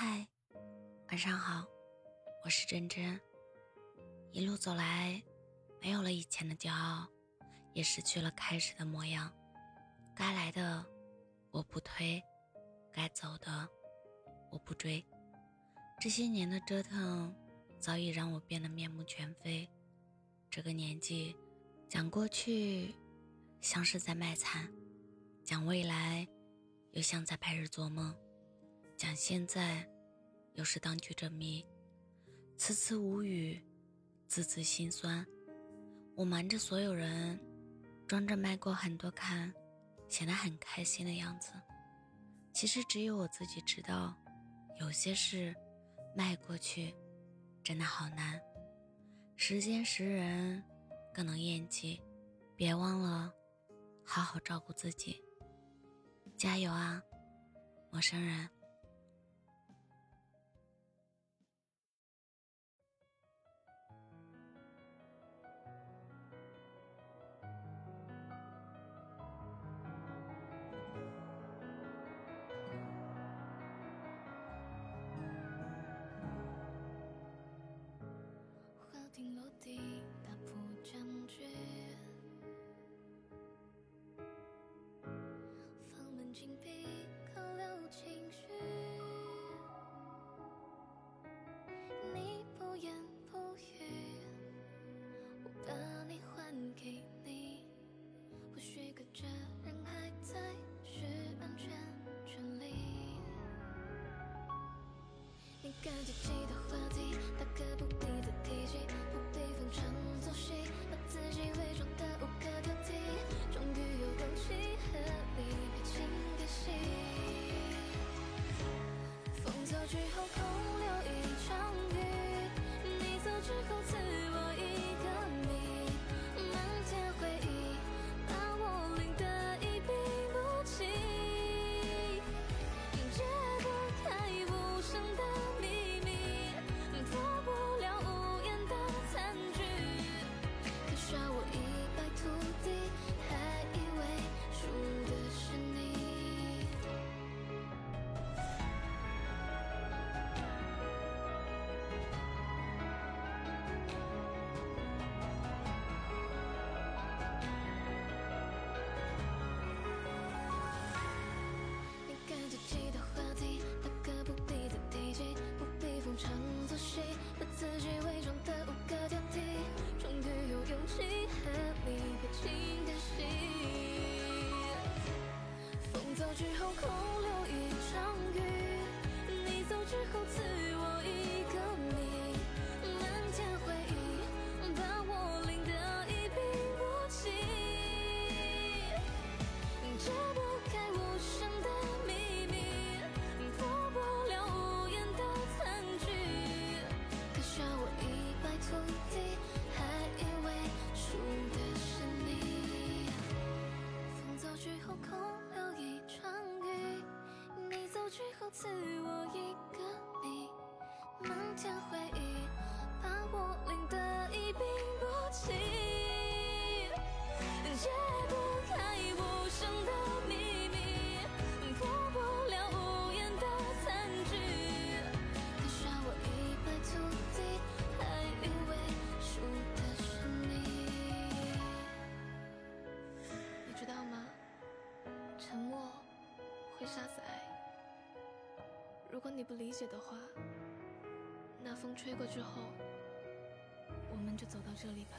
嗨，晚上好，我是真真。一路走来，没有了以前的骄傲，也失去了开始的模样。该来的我不推，该走的我不追。这些年的折腾，早已让我变得面目全非。这个年纪，讲过去，像是在卖惨；讲未来，又像在白日做梦。讲现在，又是当局者迷，次次无语，字字心酸。我瞒着所有人，装着迈过很多坎，显得很开心的样子。其实只有我自己知道，有些事迈过去，真的好难。时间识人，更能验机。别忘了，好好照顾自己。加油啊，陌生人！停落地，打破僵局。房门紧闭，扣留情绪。你不言不语，我把你还给你。或许隔着人海才是安全距离。你感激之后空留一场雨，你走之后。之后空留一场雨，你走之后赐我一。赐我一个你，漫天回忆，把我淋得一病不起，如果你不理解的话，那风吹过之后，我们就走到这里吧。